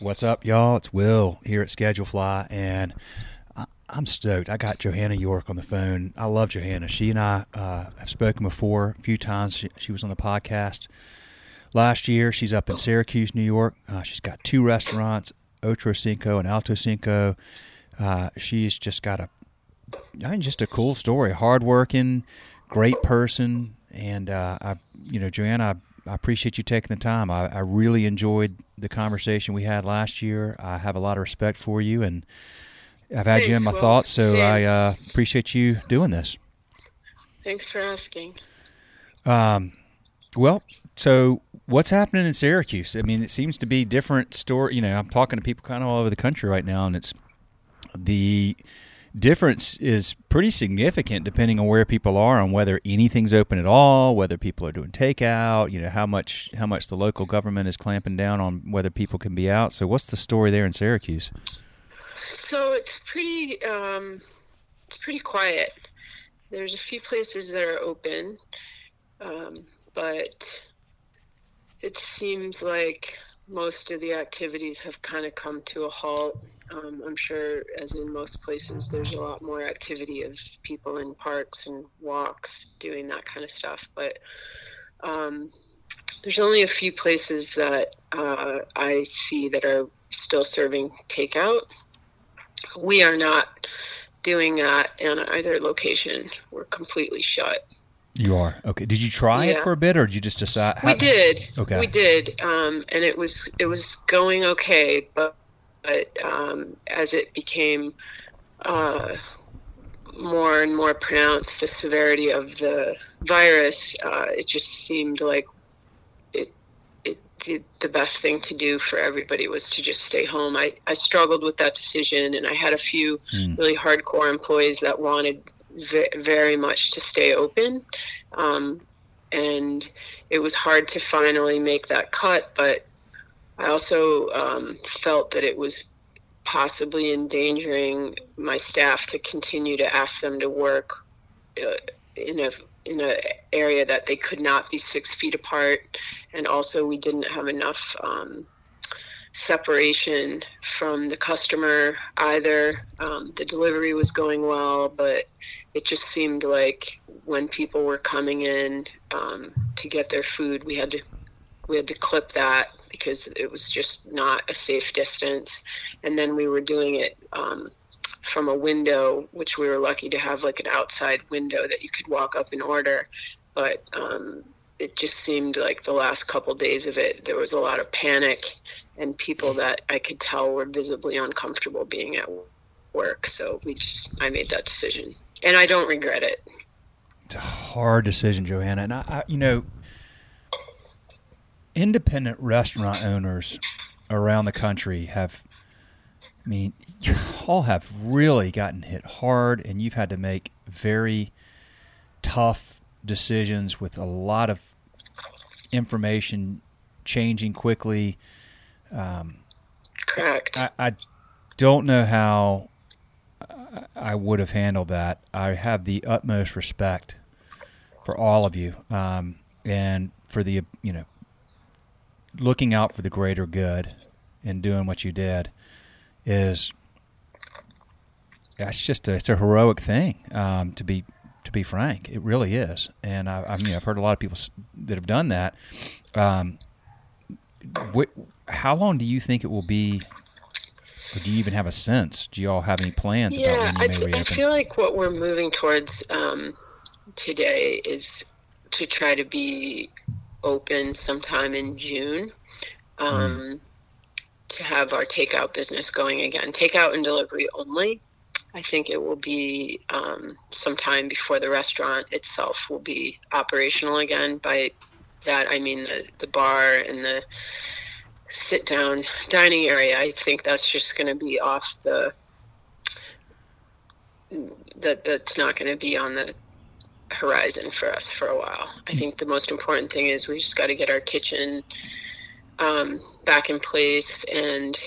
What's up, y'all? It's Will here at Schedule Fly, and I, am stoked. I got Johanna York on the phone. I love Johanna. She and I uh, have spoken before a few times. She, she, was on the podcast last year. She's up in Syracuse, New York. Uh, she's got two restaurants, Otro Cinco and Alto Cinco. Uh, she's just got a, I mean, just a cool story. Hardworking, great person, and uh, I, you know, Johanna. I appreciate you taking the time. I, I, really enjoyed the conversation we had last year. I have a lot of respect for you, and I've had Thanks, you in my Will. thoughts, so Same. I uh, appreciate you doing this. Thanks for asking. Um, well, so what's happening in Syracuse? I mean, it seems to be different story. You know, I'm talking to people kind of all over the country right now, and it's the difference is pretty significant depending on where people are on whether anything's open at all, whether people are doing takeout, you know, how much how much the local government is clamping down on whether people can be out. So what's the story there in Syracuse? So it's pretty um, it's pretty quiet. There's a few places that are open, um, but it seems like most of the activities have kind of come to a halt. Um, I'm sure, as in most places, there's a lot more activity of people in parks and walks doing that kind of stuff. But um, there's only a few places that uh, I see that are still serving takeout. We are not doing that in either location. We're completely shut. You are okay. Did you try it for a bit, or did you just decide? We did. Okay. We did, um, and it was it was going okay, but but um, as it became uh, more and more pronounced, the severity of the virus, uh, it just seemed like it it the, the best thing to do for everybody was to just stay home. I I struggled with that decision, and I had a few Hmm. really hardcore employees that wanted ve- very much to stay open. Um, and it was hard to finally make that cut, but I also um, felt that it was possibly endangering my staff to continue to ask them to work uh, in a in a area that they could not be six feet apart, and also we didn't have enough um, separation from the customer either. Um, the delivery was going well, but it just seemed like when people were coming in um, to get their food, we had to we had to clip that because it was just not a safe distance. And then we were doing it um, from a window, which we were lucky to have like an outside window that you could walk up and order. But um, it just seemed like the last couple days of it, there was a lot of panic and people that I could tell were visibly uncomfortable being at work. So we just, I made that decision. And I don't regret it. It's a hard decision, Johanna. And I, I, you know, independent restaurant owners around the country have, I mean, you all have really gotten hit hard, and you've had to make very tough decisions with a lot of information changing quickly. Um, Correct. I, I don't know how I- I would have handled that. I have the utmost respect for all of you, um, and for the you know looking out for the greater good and doing what you did is that's just a, it's a heroic thing um, to be to be frank. It really is, and I, I mean I've heard a lot of people that have done that. Um, wh- how long do you think it will be? Or do you even have a sense? Do you all have any plans yeah, about when I, may th- I feel like what we're moving towards um, today is to try to be open sometime in June um, to have our takeout business going again. Takeout and delivery only. I think it will be um, sometime before the restaurant itself will be operational again. By that, I mean the, the bar and the sit down dining area. I think that's just going to be off the that that's not going to be on the horizon for us for a while. I think the most important thing is we just got to get our kitchen um, back in place and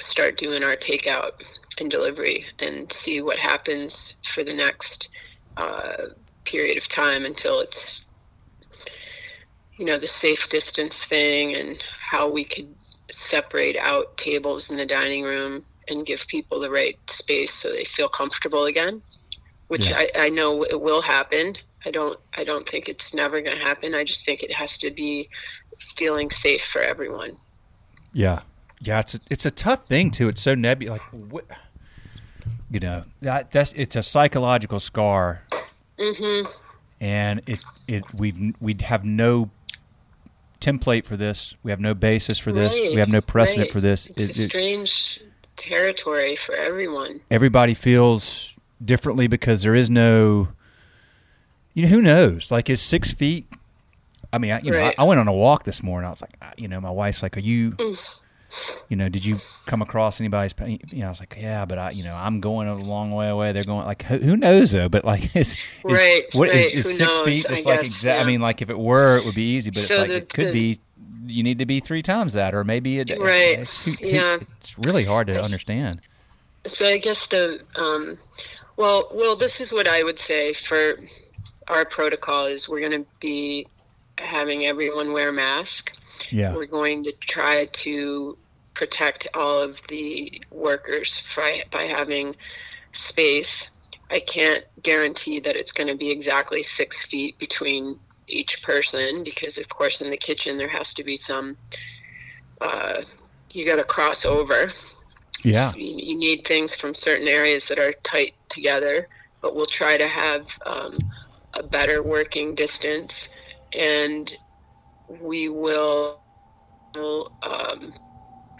start doing our takeout and delivery and see what happens for the next uh, period of time until it's you know the safe distance thing and how we could separate out tables in the dining room and give people the right space so they feel comfortable again, which Yeah. I, I know it will happen. I don't I don't think it's never going to happen. I just think it has to be feeling safe for everyone. Yeah, yeah. It's a, it's a tough thing too. It's so nebulous. Like, what, you know, that that's it's a psychological scar, Mm-hmm. and it it we've we have no template for this. We have no basis for this. we have no precedent right. for this. It's it- strange territory for everyone. everybody feels differently because there is no. You know who knows? Like is six feet. I mean, I, you know, I, I went on a walk this morning. I was like, you know, my wife's like, "Are you, Mm. you know, did you come across anybody's?" You know, I was like, "Yeah, but I, you know, I'm going a long way away. They're going like, who, who knows though? But like, is, is Right, what is- right, is who six knows, feet? I It's like exact. I mean, like if it were, it would be easy, but it's So like the- it could the- be. You need to be three times that, or maybe it. Right, It's, yeah. it's really hard to understand. So I guess the um, well, well, this is what I would say for our protocol is we're going to be having everyone wear a mask. Yeah. We're going to try to protect all of the workers by, by having space. I can't guarantee that it's going to be exactly six feet between each person because, of course, in the kitchen there has to be some. Uh, you got to cross over Yeah. you, you need things from certain areas that are tight together, but we'll try to have um, a better working distance, and we will um,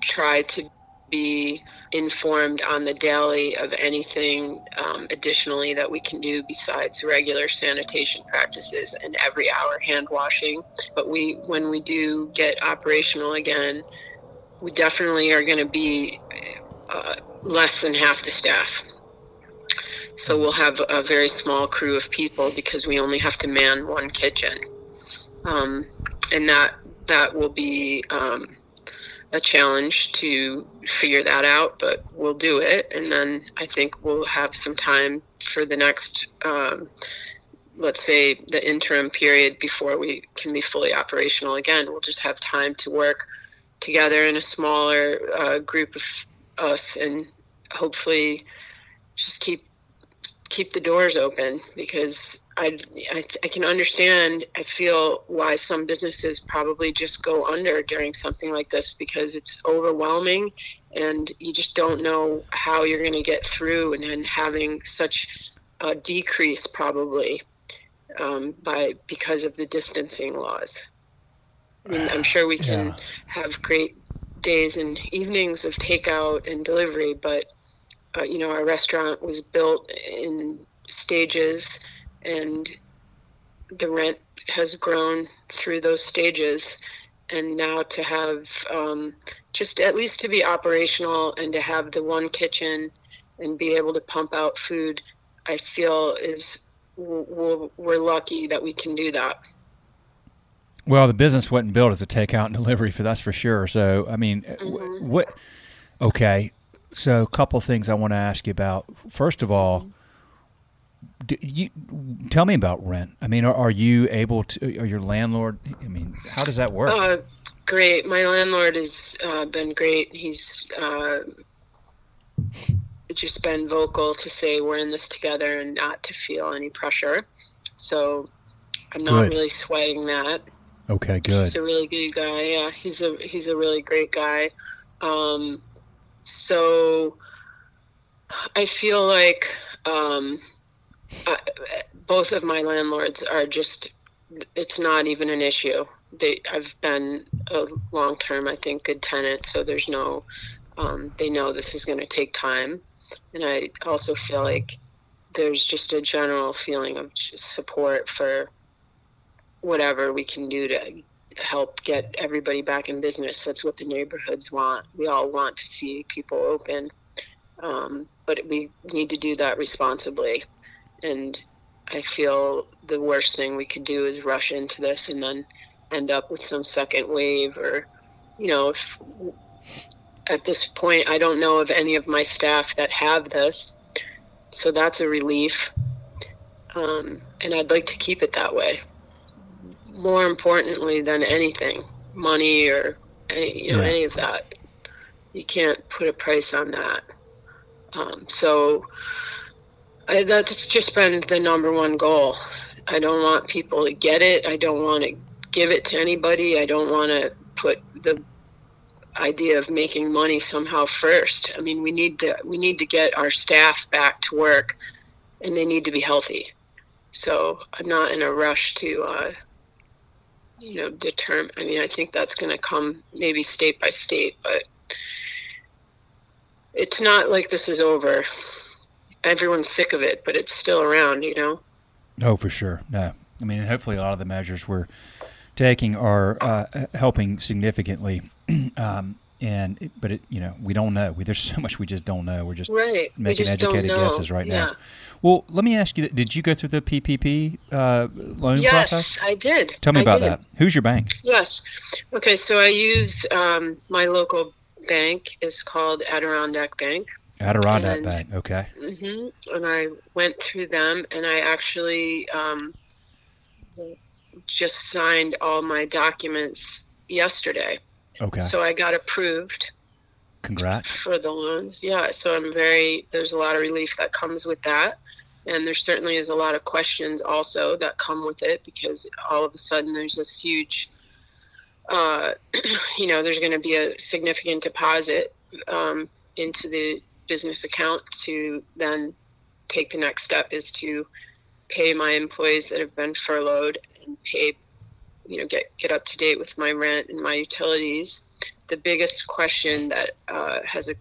try to be informed on the daily of anything um, additionally that we can do besides regular sanitation practices and every hour hand washing. But we, when we do get operational again, we definitely are going to be uh, less than half the staff. So we'll have a very small crew of people because we only have to man one kitchen, um, and that that will be um, a challenge to figure that out. But we'll do it, and then I think we'll have some time for the next, um, let's say, the interim period before we can be fully operational again. We'll just have time to work together in a smaller uh, group of us and hopefully just keep keep the doors open because I, I I can understand I feel why some businesses probably just go under during something like this because it's overwhelming and you just don't know how you're going to get through and then having such a decrease probably um, by because of the distancing laws. I mean, I'm sure we can Yeah. have great days and evenings of takeout and delivery, but uh, you know, our restaurant was built in stages, and the rent has grown through those stages. And now to have um, just at least to be operational and to have the one kitchen and be able to pump out food, I feel is we're, we're lucky that we can do that. Well, the business wasn't built as a takeout and delivery for that's for sure. So, I mean, wh- Mhm. what? Okay, so a couple things I want to ask you about. First of all, do you tell me about rent. I mean, are, are you able to? Are your landlord? I mean, how does that work? Uh, great. My landlord has uh, been great. He's uh, just been vocal to say we're in this together and not to feel any pressure. So I'm not Good. really sweating that. Okay, good. He's a really good guy. Yeah, he's a he's a really great guy. Um, so I feel like um, I, both of my landlords are just. It's not even an issue. They I've been a long term, I think, good tenant. So there's no. Um, they know this is going to take time, and I also feel like there's just a general feeling of support for whatever we can do to help get everybody back in business. That's what the neighborhoods want. We all want to see people open, um, but we need to do that responsibly. And I feel the worst thing we could do is rush into this and then end up with some second wave or, you know, if, at this point, I don't know of any of my staff that have this. So that's a relief. Um, and I'd like to keep it that way more importantly than anything, money or any, you know, Yeah. any of that. You can't put a price on that. Um, so I, that's just been the number one goal. I don't want people to get it. I don't want to give it to anybody. I don't want to put the idea of making money somehow first. I mean, we need to we need to get our staff back to work, and they need to be healthy. So I'm not in a rush to, uh, you know, determine. I mean, I think that's going to come maybe state by state, but it's not like this is over. Everyone's sick of it, but it's still around. You know. Oh, for sure. No, I mean, hopefully, a lot of the measures we're taking are uh, helping significantly. um, and it, but it, you know, we don't know. We, there's so much we just don't know. We're just Right. Making just educated guesses right Yeah. now. Well, let me ask you: Did you go through the PPP uh, loan process? Yes, process? I did. Tell me I about did. that. Who's your bank? Yes. Okay, so I use um, my local bank is called Adirondack Bank. Adirondack And- Bank. Okay. hmm And I went through them, and I actually um, just signed all my documents yesterday. Okay. So I got approved Congrats. for the loans. Yeah, so I'm very, there's a lot of relief that comes with that. And there certainly is a lot of questions also that come with it because all of a sudden there's this huge, uh, you know, there's going to be a significant deposit um, into the business account to then take the next step is to pay my employees that have been furloughed and pay, you know, get, get up to date with my rent and my utilities the biggest question that uh, has a,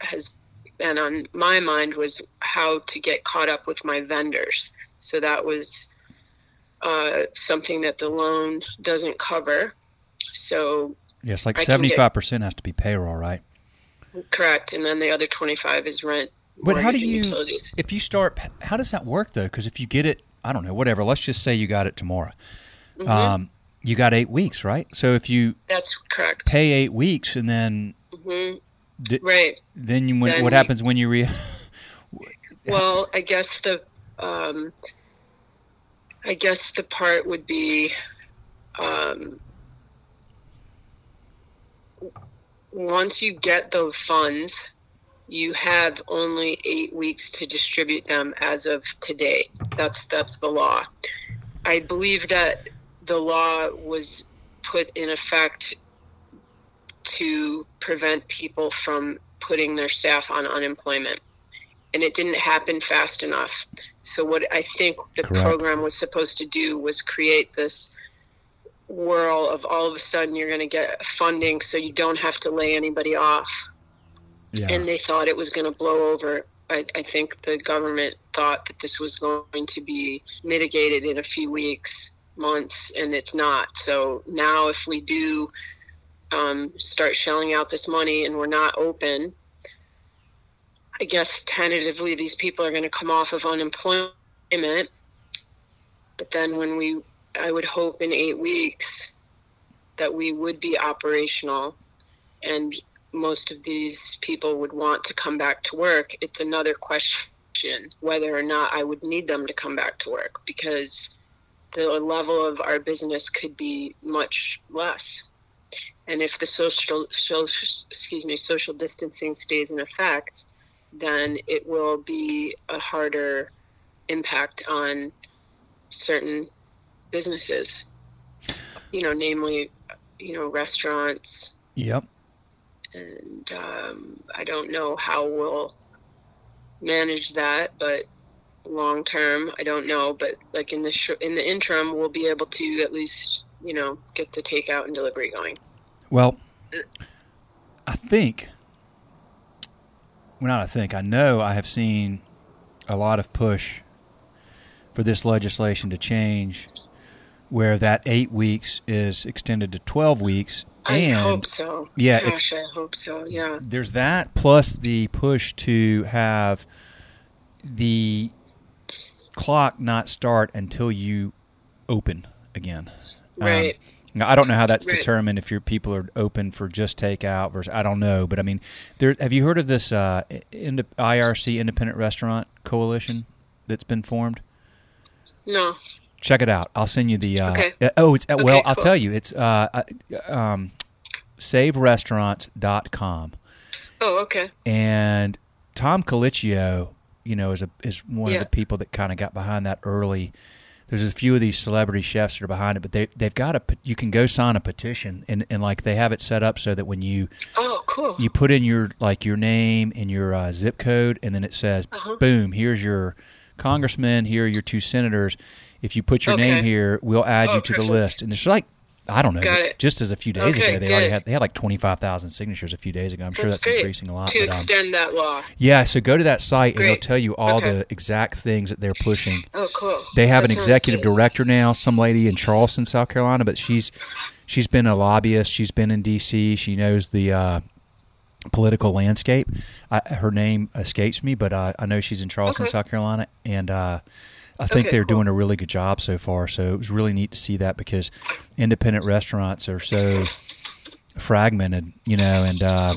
has been on my mind was how to get caught up with my vendors. So that was uh, something that the loan doesn't cover. So Yes, like I seventy-five percent has to be payroll, right? correct, and then the other twenty five is rent. But how do you- Utilities. If you start, how does that work though? Because if you get it, I don't know, whatever. Let's just say you got it tomorrow. Mhm. Um, you got eight weeks, right? So if you That's correct. pay eight weeks and then hmm di- Right. then you, when, Then what happens when you re? Well, I guess the um, I guess the part would be um, once you get the funds, you have only eight weeks to distribute them as of today. That's that's the law. I believe that the law was put in effect to prevent people from putting their staff on unemployment and it didn't happen fast enough. So what I think the Correct. program was supposed to do was create this whirl of all of a sudden you're going to get funding so you don't have to lay anybody off. yeah. And they thought it was going to blow over. I, I think the government thought that this was going to be mitigated in a few weeks, months, and it's not. So now, if we do um, start shelling out this money and we're not open, I guess tentatively these people are going to come off of unemployment. But then when we, I would hope in eight weeks that we would be operational and most of these people would want to come back to work. It's another question whether or not I would need them to come back to work because the level of our business could be much less. And if the social, social excuse me, social distancing stays in effect, then it will be a harder impact on certain businesses. You know, namely, you know, restaurants, yep. and um, I don't know how we'll manage that, but long term, I don't know. But like in the sh- in the interim, we'll be able to at least you know get the takeout and delivery going. Well, uh, I think. Well, not I think. I know I have seen a lot of push for this legislation to change, where that eight weeks is extended to twelve weeks, I and hope so. Yeah, it's- gosh, I hope so. Yeah, there's that plus the push to have the clock not start until you open again. Um, right. now, I don't know how that's Right. determined if your people are open for just takeout versus I don't know, but I mean, there. Have you heard of this uh, ind- IRC Independent Restaurant Coalition that's been formed? no, Check it out. I'll send you the. Uh, Okay. uh, oh, it's uh, well. Okay, I'll tell you. It's uh, uh, um, saverestaurants.com. Oh, okay. And Tom Colicchio, you know, is a is one Yeah. of the people that kind of got behind that early. There's a few of these celebrity chefs that are behind it, but they they've got a you can go sign a petition and and like they have it set up so that when you Oh, cool. you put in your like your name and your uh, zip code, and then it says, Uh-huh. "Boom! Here's your congressman. Here are your two senators. If you put your Okay. name here, we'll add Oh, you to the list." And it's like, I don't know, Got it. just as a few days Okay, ago, they already had they had like twenty five thousand signatures a few days ago. I'm sure that's great. increasing a lot. to But, um, extend that law. yeah, so go to that site and they'll tell you all Okay. the exact things that they're pushing. Oh, cool. They have That an executive good. director now, some lady in Charleston, South Carolina, but she's she's been a lobbyist. She's been in D.C. She knows the uh, political landscape. I, her name escapes me, but uh, I know she's in Charleston, Okay. South Carolina, and uh, I think Okay, they're cool. doing a really good job so far. So it was really neat to see that because independent restaurants are so fragmented, you know, and uh,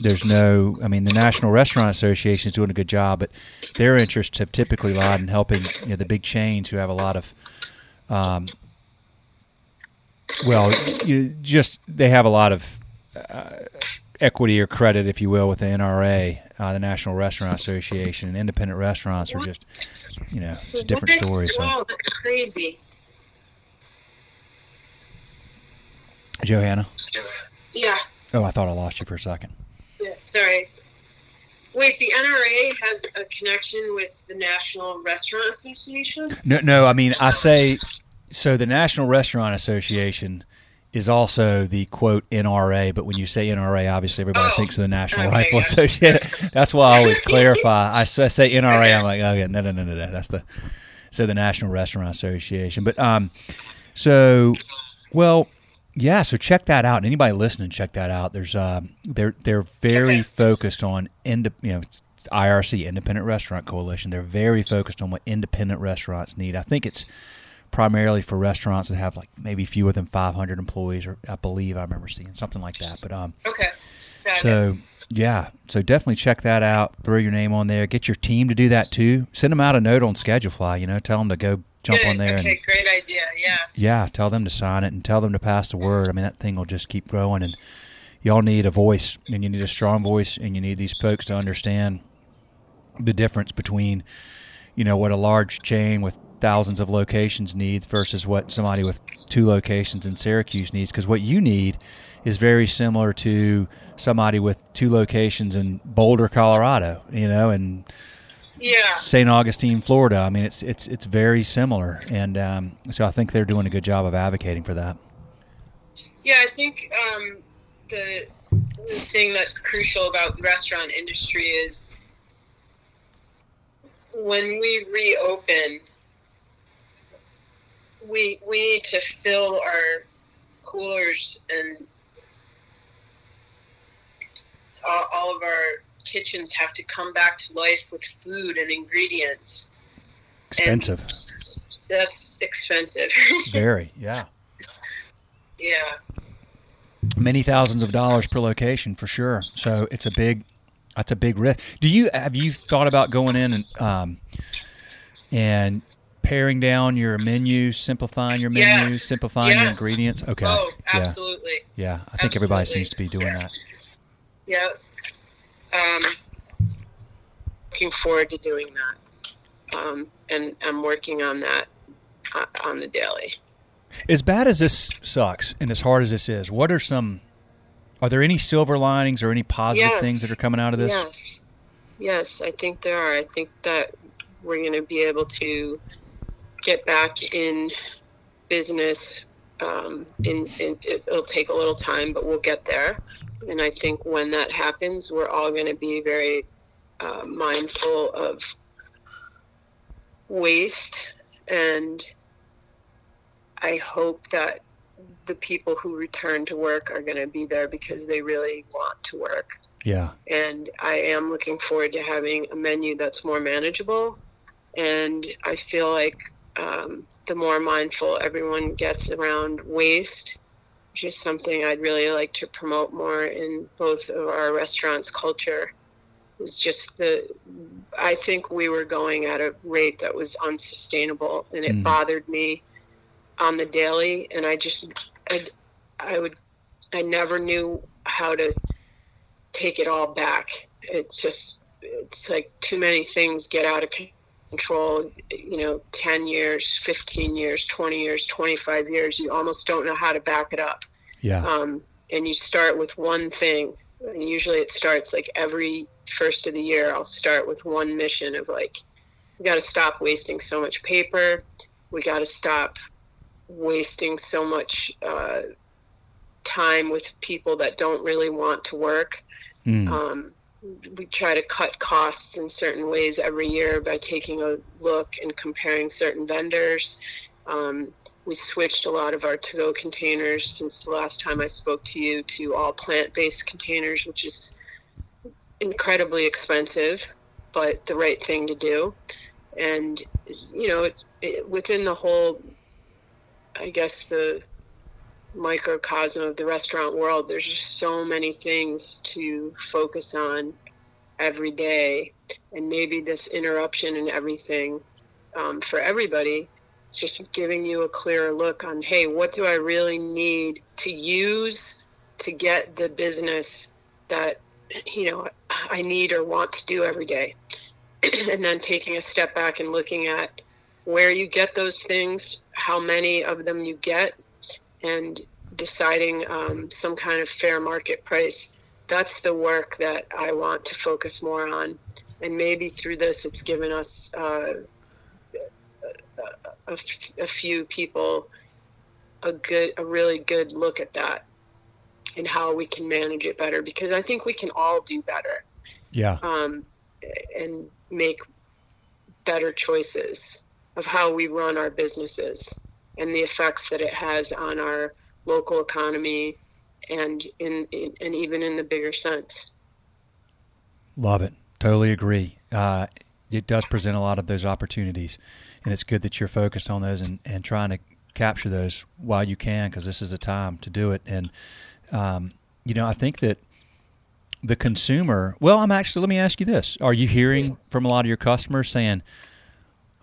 there's no. I mean, the National Restaurant Association is doing a good job, but their interests have typically lied in helping you know, the big chains who have a lot of. Um, well, you just they have a lot of uh, equity or credit, if you will, with the NRA, uh, the National Restaurant Association, and independent restaurants are just, you know, it's a different story. So, that's crazy. Johanna, Yeah. oh, I thought I lost you for a second. Yeah. Sorry. Wait, the NRA has a connection with the National Restaurant Association? No, no, I mean, I say so. The National Restaurant Association is also the quote NRA, but when you say NRA, obviously everybody Oh, thinks of the National okay, Rifle. Association. That's why I always clarify. I say NRA, I'm like, oh yeah, no, no, no, no, no. That's the so the National Restaurant Association. But um, so well, yeah. So check that out. Anybody listening, check that out. There's um, they're they're very Okay. focused on ind- you know. IRC Independent Restaurant Coalition. They're very focused on what independent restaurants need. I think it's primarily for restaurants that have like maybe fewer than 500 employees, or I believe I remember seeing something like that. But um, Okay. Got it. so yeah, so definitely check that out. Throw your name on there. Get your team to do that too. Send them out a note on ScheduleFly. You know, tell them to go jump Good. on there Okay, and great idea. Yeah. yeah, tell them to sign it and tell them to pass the word. I mean, that thing will just keep growing, and y'all need a voice, and you need a strong voice, and you need these folks to understand the difference between, you know, what a large chain with thousands of locations needs versus what somebody with two locations in Syracuse needs. Because what you need is very similar to somebody with two locations in Boulder, Colorado, you know, and Yeah. St. Augustine, Florida. I mean, it's it's it's very similar, and um, so I think they're doing a good job of advocating for that. Yeah, I think um, the, the thing that's crucial about the restaurant industry is when we reopen, we we need to fill our coolers and all, all of our kitchens have to come back to life with food and ingredients. Expensive, That's expensive. very, yeah, yeah. many thousands of dollars per location for sure. So it's a big, that's a big risk. Do you have you thought about going in and um, and paring down your menu, simplifying your menu, Yes. simplifying your ingredients? Okay, Oh, yeah, absolutely. yeah. I think everybody seems to be doing that. Yeah. Um, looking forward to doing that. Um, and I'm working on that uh, on the daily. As bad as this sucks and as hard as this is, what are some? Are there any silver linings or any positive Yes. things that are coming out of this? Yes. Yes, I think there are. I think that we're going to be able to get back in business. Um, it'll take a little time, but we'll get there. And I think when that happens, we're all going to be very uh, mindful of waste. And I hope that the people who return to work are going to be there because they really want to work Yeah, and I am looking forward to having a menu that's more manageable. And I feel like um, the more mindful everyone gets around waste, which is something I'd really like to promote more in both of our restaurants' culture, is just the. I think we were going at a rate that was unsustainable, and it Mhm. bothered me on the daily. And I just, I, I would I never knew how to take it all back. It's just it's like too many things get out of control. Control, you know, ten years, fifteen years, twenty years, twenty five years. You almost don't know how to back it up. Yeah. Um, and you start with one thing. And usually it starts like every first of the year. I'll start with one mission of like, we got to stop wasting so much paper. We got to stop wasting so much uh, time with people that don't really want to work. Mm. Um, we try to cut costs in certain ways every year by taking a look and comparing certain vendors. Um, we switched a lot of our to-go containers since the last time I spoke to you to all plant-based containers, which is incredibly expensive, but the right thing to do. And you know, it, it, within the whole, I guess the microcosm of the restaurant world, there's just so many things to focus on every day, and maybe this interruption and everything um, for everybody it's just giving you a clearer look on hey what do i really need to use to get the business that you know i need or want to do every day? And then taking a step back and looking at where you get those things how many of them you get and deciding um, some kind of fair market price that's the work that i want to focus more on and maybe through this it's given us uh, a, f- a few people a good a really good look at that and how we can manage it better because I think we can all do better. Yeah. Um, and make better choices of how we run our businesses and the effects that it has on our local economy and in, in and even in the bigger sense. Love it. Totally agree. Uh, it does present a lot of those opportunities and it's good that you're focused on those and, and trying to capture those while you can because this is a time to do it. And um, you know, I think that the consumer. Well, I'm actually. Let me ask you this: Are you hearing from a lot of your customers saying,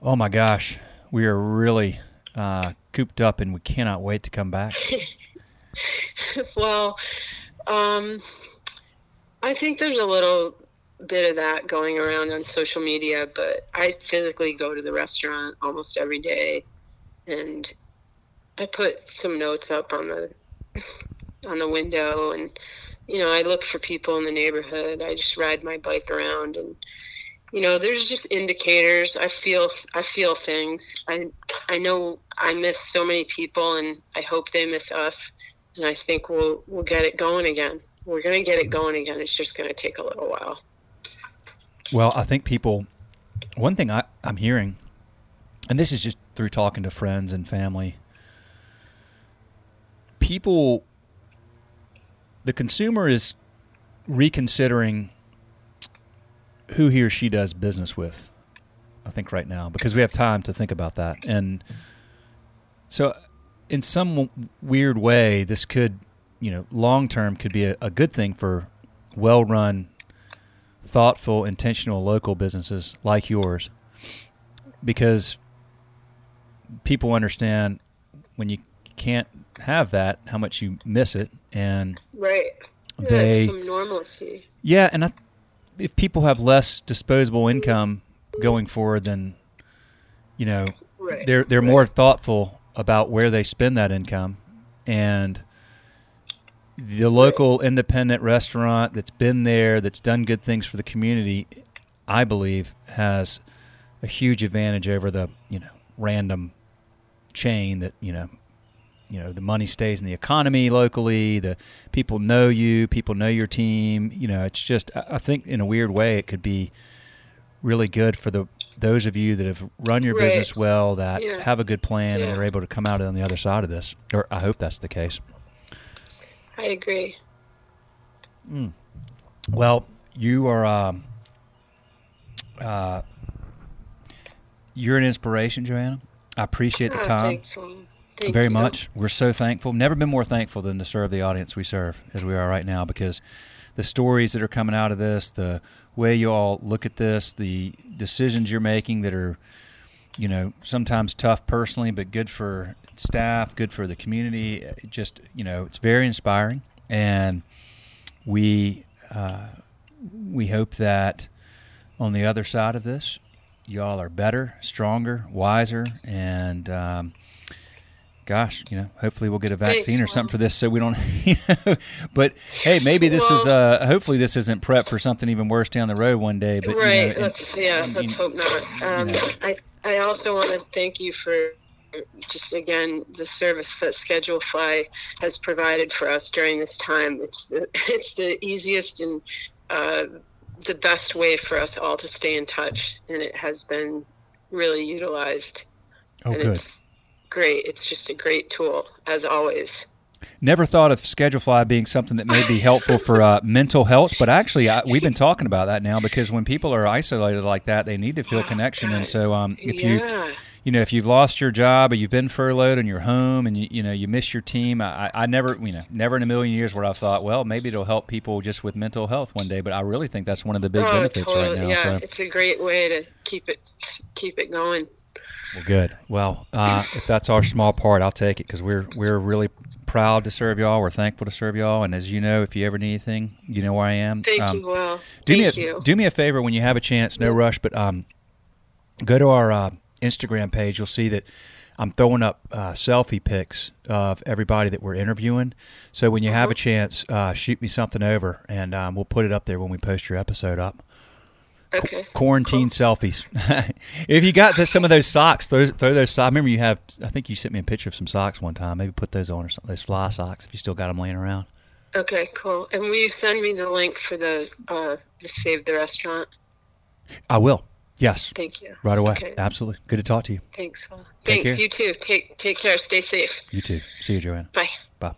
"Oh my gosh, we are really uh, cooped up and we cannot wait to come back"? well, um, I think there's a little bit of that going around on social media, but I physically go to the restaurant almost every day, and I put some notes up on the on the window, and you know I look for people in the neighborhood. I just ride my bike around, and you know there's just indicators. I feel I feel things. I I know I miss so many people, and I hope they miss us, and I think we'll we'll get it going again. We're gonna get it going again. It's just gonna take a little while. Well, I think people, one thing I, I'm hearing, and this is just through talking to friends and family, people, the consumer is reconsidering who he or she does business with. I think right now because we have time to think about that, and so in some weird way, this could, you know, long term could be a, a good thing for well run thoughtful, intentional local businesses like yours because people understand when you can't have that how much you miss it and right they yeah, some normalcy yeah and I, if people have less disposable income going forward then you know right. they're they're right. more thoughtful about where they spend that income and the local right. independent restaurant that's been there, that's done good things for the community, I believe has a huge advantage over the you know random chain that you know you know the money stays in the economy locally. The people know you, people know your team. You know, it's just I think in a weird way it could be really good for the those of you that have run your right. business well, that yeah. have a good plan, yeah. and are able to come out on the other side of this. Or I hope that's the case. I agree. Mm. Well, you are um, uh, you're an inspiration, Johanna. I appreciate the oh, time thanks, Thank very you. much. We're so thankful. Never been more thankful than to serve the audience we serve as we are right now because the stories that are coming out of this, the way you all look at this, the decisions you're making that are, you know, sometimes tough personally, but good for staff, good for the community. It just, you know, it's very inspiring. and we uh, we hope that on the other side of this, y'all are better, stronger, wiser, and um, gosh, you know, hopefully we'll get a vaccine Thanks, or something for this, so we don't. You know, but hey, maybe this is uh, hopefully this isn't prep for something even worse down the road one day. But you know, right. let's yeah. and- let's hope not. Um, know. I I also want to thank you for just again the service that Schedule Fly has provided for us during this time. It's the it's the easiest and uh, the best way for us all to stay in touch, and it has been really utilized. oh, and good. it's great. It's just a great tool as always. Never thought of ScheduleFly being something that may be helpful for uh, mental health, but actually, I, we've been talking about that now because when people are isolated like that, they need to feel connection. And so, um, if you yeah. you know, if you've lost your job or you've been furloughed and you're home and you, you know you miss your team, I, I never, you know, never in a million years where I thought, well, maybe it'll help people just with mental health one day. But I really think that's one of the big Oh, benefits totally. right now. Yeah, So, it's a great way to keep it keep it going. Well, good. Well, uh, if that's our small part, I'll take it because we're we're really proud to serve y'all. We're thankful to serve y'all. And as you know, if you ever need anything, you know where I am. Thank Um, you, Will. do Thank me a, you. do me a favor when you have a chance, no rush, but um, go to our uh, Instagram page. You'll see that I'm throwing up uh, selfie pics of everybody that we're interviewing. So when you have a Uh-huh. chance, uh, shoot me something over, and um, we'll put it up there when we post your episode up. Okay. Quarantine selfies. if you got the, some of those socks, throw, throw those socks. I remember you have. I think you sent me a picture of some socks one time. Maybe put those on or something. Those fly socks. If you still got them laying around. Okay, cool. And will you send me the link for the uh, the Save the Restaurant? I will. Yes. Thank you. Right away. Okay. Absolutely. Good to talk to you. Thanks. Take Thanks. care. You too. Take take care. Stay safe. You too. See you, Johanna. Bye. Bye.